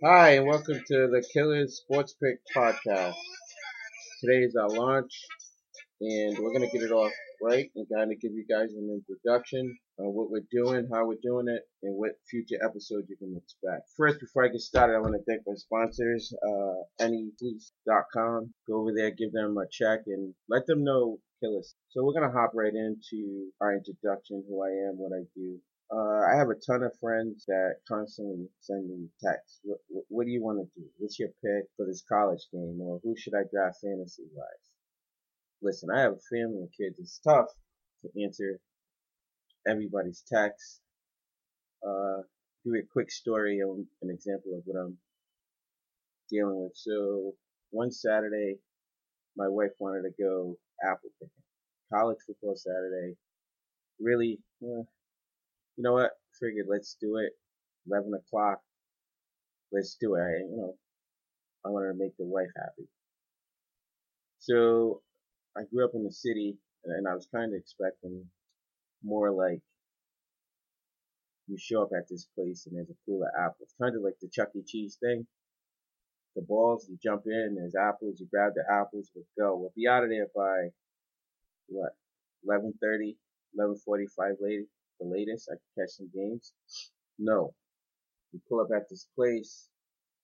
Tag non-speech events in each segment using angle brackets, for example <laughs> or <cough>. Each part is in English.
Hi, and welcome to the Killers Sports Pick Podcast. Today is our launch, and we're going to get it off right and kind of give you guys an introduction on what we're doing, how we're doing it, and what future episodes you can expect. First, before I get started, I want to thank my sponsors, uh, anyfleece.com. Go over there, give them a check, and let them know Killers. So we're going to hop right into our introduction, who I am, what I do. Uh, I have a ton of friends that constantly send me texts. What, what, what do you want to do? What's your pick for this college game? Or who should I draft fantasy wise? Listen, I have a family and kids. It's tough to answer everybody's texts. Uh, give you a quick story an example of what I'm dealing with. So one Saturday, my wife wanted to go apple picking. College football Saturday. Really, uh, you know what? Figured let's do it. Eleven o'clock. Let's do it. I, you know, I wanted to make the wife happy. So I grew up in the city, and I was kind of expecting more like you show up at this place and there's a pool of apples, kind of like the Chuck E. Cheese thing. The balls, you jump in, there's apples, you grab the apples, let's go. We'll be out of there by what, 11:30, 11:45 late the latest. I could catch some games. No. We pull up at this place.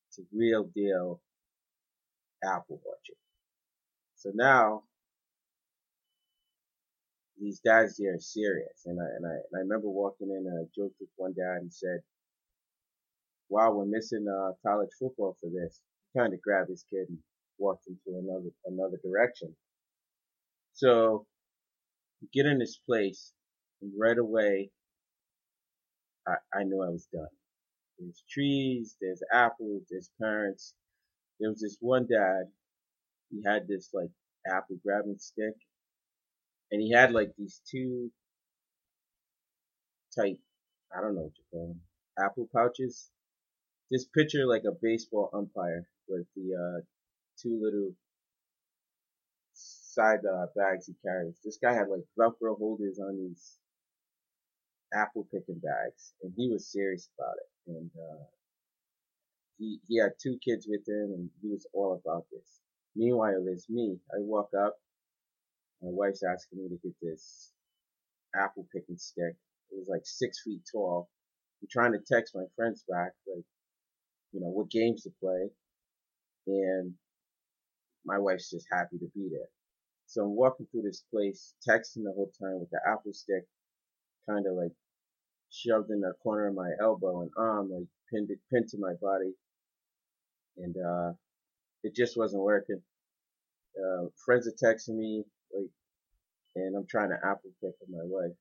It's a real deal apple orchard. So now these guys there are serious. And I, and I, and I remember walking in and I joked with one dad and said, wow, we're missing uh, college football for this. Kind of grabbed his kid and walked into another, another direction. So get in this place right away, I, I knew I was done. There's trees, there's apples, there's parents. There was this one dad, he had this like apple grabbing stick, and he had like these two type, I don't know what you call them, apple pouches. Just picture like a baseball umpire with the uh, two little side uh, bags he carries. This guy had like Velcro holders on these apple picking bags, and he was serious about it. And uh, he he had two kids with him, and he was all about this. Meanwhile, there's me. I walk up. My wife's asking me to get this apple picking stick. It was like six feet tall. I'm trying to text my friends back, like, you know, what games to play. And my wife's just happy to be there. So I'm walking through this place, texting the whole time with the apple stick, kind of like shoved in the corner of my elbow and arm, like pinned it, pinned to my body. And, uh, it just wasn't working. Uh, friends are texting me, like, and I'm trying to apple pick my wife.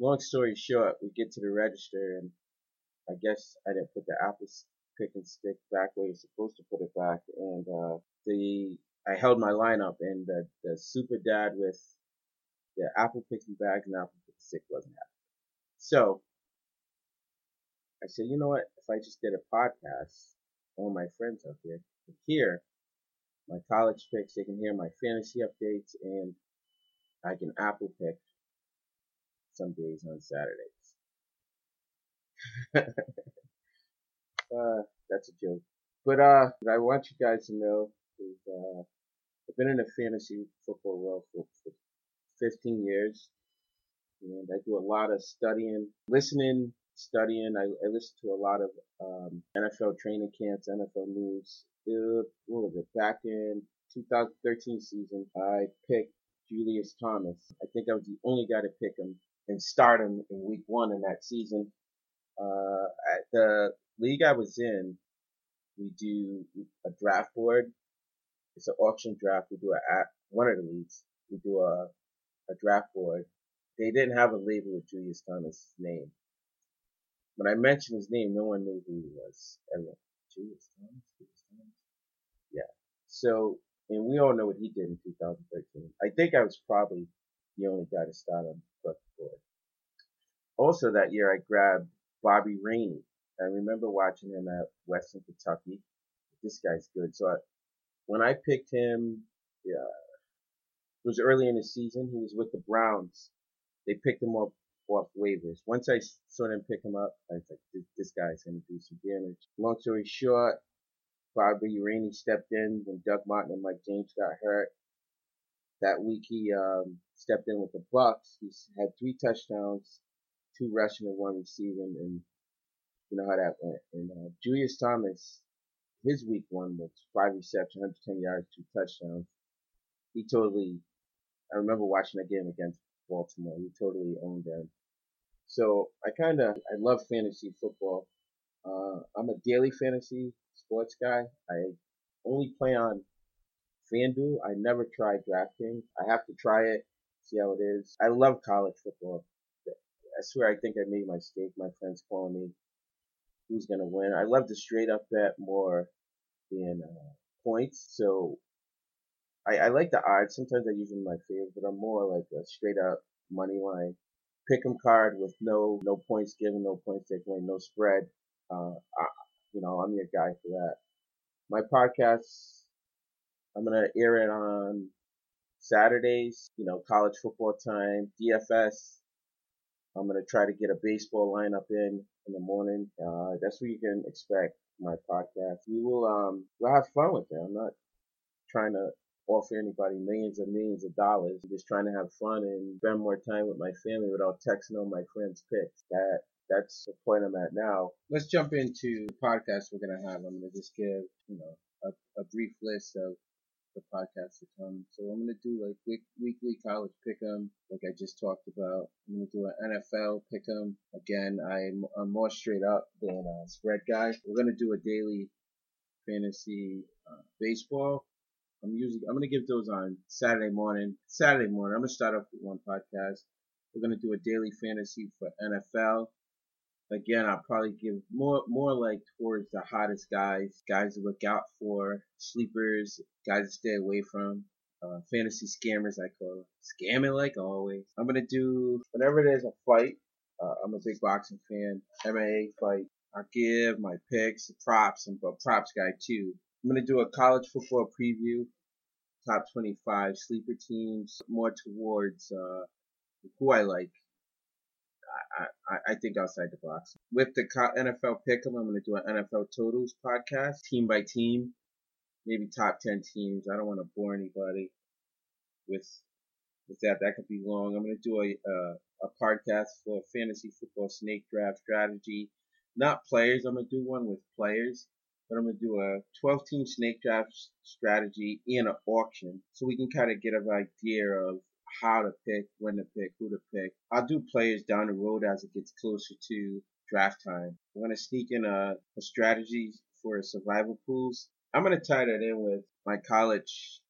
Long story short, we get to the register and I guess I didn't put the apple picking stick back where you're supposed to put it back. And, uh, the, I held my line up and the, the super dad with the apple picking bag and apple stick wasn't happening. So I said, you know what? If I just did a podcast, all my friends out there can hear my college picks, they can hear my fantasy updates, and I can apple pick some days on Saturdays. <laughs> uh, that's a joke. But uh, I want you guys to know is uh, I've been in the fantasy football world for 15 years, and I do a lot of studying, listening studying. I, I listened to a lot of um, NFL training camps, NFL news. It, what was it? Back in 2013 season, I picked Julius Thomas. I think I was the only guy to pick him and start him in week one in that season. Uh, at the league I was in, we do a draft board. It's an auction draft. We do a, at one of the leagues. We do a, a draft board. They didn't have a label with Julius Thomas' name. When I mentioned his name, no one knew who he was. Everyone, Julius Thomas, Julius Thomas. Yeah. So, and we all know what he did in 2013. I think I was probably the only guy to start on board. Also that year, I grabbed Bobby Rainey. I remember watching him at Western Kentucky. This guy's good. So I, when I picked him, yeah, it was early in the season. He was with the Browns. They picked him up off waivers. Once I saw them pick him up, I was like, this, this guy's going to do some damage. Long story short, Bobby Rainey stepped in when Doug Martin and Mike James got hurt. That week he um, stepped in with the Bucs. He had three touchdowns, two rushing and one receiving, and you know how that went. And uh, Julius Thomas, his week one was five receptions, 110 yards, two touchdowns. He totally, I remember watching that game against Baltimore. He totally owned them. So I kind of, I love fantasy football. Uh, I'm a daily fantasy sports guy. I only play on FanDuel. I never try DraftKings. I have to try it, see how it is. I love college football. I swear I think I made my mistake. My friends calling me who's gonna win. I love the straight up bet more than uh, points. So I, I like the odds. Sometimes I use them in my favor, but I'm more like a straight up money line pick 'em card with no no points given, no points taken away, no spread. Uh, I, you know, I'm your guy for that. My podcast, I'm gonna air it on Saturdays. You know, college football time, DFS. I'm gonna try to get a baseball lineup in in the morning. Uh, that's what you can expect my podcast. We will um we'll have fun with it. I'm not trying to offer anybody millions and millions of dollars. I'm just trying to have fun and spend more time with my family without texting all my friends' picks. That that's the point I'm at now. Let's jump into the podcast we're gonna have. I'm gonna just give you know a, a brief list of the podcast to come. So I'm gonna do like week, weekly college pick'em, like I just talked about. I'm gonna do an NFL pick'em. Again, I'm, I'm more straight up than a spread guy. We're gonna do a daily fantasy uh, baseball. I'm usually I'm gonna give those on Saturday morning. Saturday morning. I'm gonna start off with one podcast. We're gonna do a daily fantasy for NFL. Again, I'll probably give more more like towards the hottest guys, guys to look out for, sleepers, guys to stay away from. Uh, fantasy scammers, I call them. Scamming like always. I'm gonna do whenever there's a fight. Uh, I'm a big boxing fan. MMA fight. I give my picks, props. I'm a props guy too. I'm going to do a college football preview, top 25 sleeper teams, more towards uh, who I like. I, I, I think outside the box. With the NFL pick'em, I'm going to do an NFL totals podcast, team by team, maybe top 10 teams. I don't want to bore anybody with with that. That could be long. I'm going to do a uh, a podcast for fantasy football snake draft strategy. Not players. I'm going to do one with players but I'm gonna do a 12 team snake draft strategy and an auction so we can kind of get an idea of how to pick, when to pick, who to pick. I'll do players down the road as it gets closer to draft time. I'm gonna sneak in a, a strategy for survival pools. I'm gonna tie that in with my college,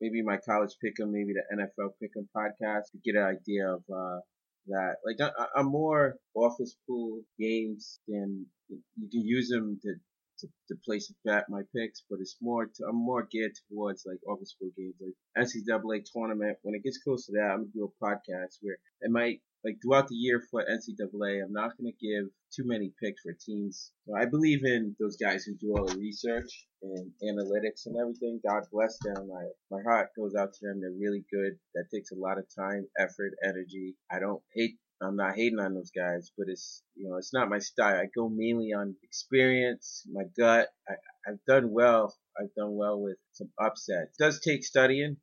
maybe my college pick'em, maybe the NFL pick'em podcast to get an idea of uh, that. Like I, am more office pool games than you can use them to to, to place bet my picks, but it's more to, I'm more geared towards like office school games, like NCAA tournament. When it gets close to that, I'm gonna do a podcast where it might like throughout the year for NCAA, I'm not gonna give too many picks for teams. So I believe in those guys who do all the research and analytics and everything. God bless them. My my heart goes out to them. They're really good. That takes a lot of time, effort, energy. I don't hate I'm not hating on those guys, but it's you know it's not my style. I go mainly on experience, my gut. I, I've done well. I've done well with some upsets. It does take studying.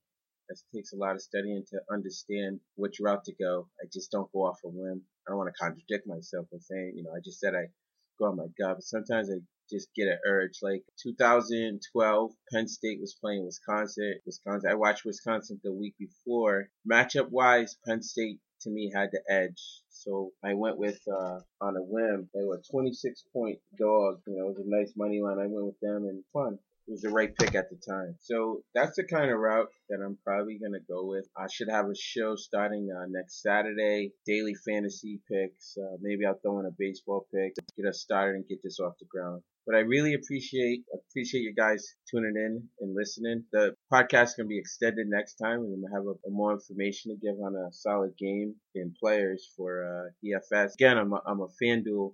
It takes a lot of studying to understand which route to go. I just don't go off a whim. I don't want to contradict myself by saying, you know, I just said I go on my gut, but sometimes I just get an urge. Like 2012, Penn State was playing Wisconsin. Wisconsin. I watched Wisconsin the week before. Matchup wise, Penn State to me had the edge. So I went with uh, on a whim. They were 26 point dogs. You know, it was a nice money line. I went with them and fun. Was the right pick at the time. So that's the kind of route that I'm probably gonna go with. I should have a show starting uh, next Saturday. Daily fantasy picks. Uh, maybe I'll throw in a baseball pick to get us started and get this off the ground. But I really appreciate appreciate you guys tuning in and listening. The podcast is gonna be extended next time, I'm gonna have a, a more information to give on a solid game and players for uh, DFS. Again, I'm a, I'm a FanDuel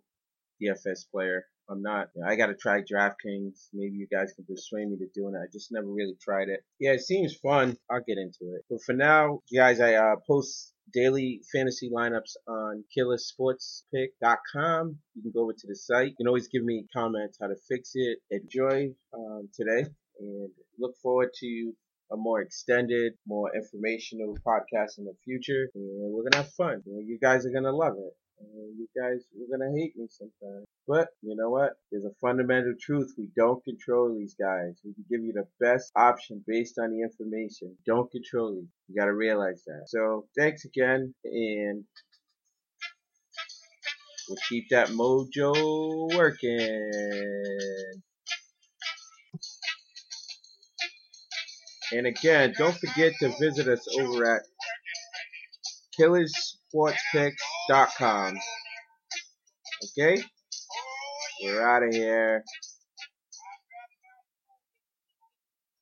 DFS player. I'm not. You know, I got to try DraftKings. Maybe you guys can persuade me to doing it. I just never really tried it. Yeah, it seems fun. I'll get into it. But for now, guys, I uh, post daily fantasy lineups on killersportspick.com. You can go over to the site. You can always give me comments how to fix it. Enjoy um, today and look forward to a more extended, more informational podcast in the future. And we're gonna have fun. You, you guys are gonna love it. And you guys are gonna hate me sometimes. But you know what? There's a fundamental truth. We don't control these guys. We can give you the best option based on the information. Don't control these. You gotta realize that. So thanks again and we'll keep that mojo working. And again, don't forget to visit us over at killersportspicks.com. Okay? We're out of here.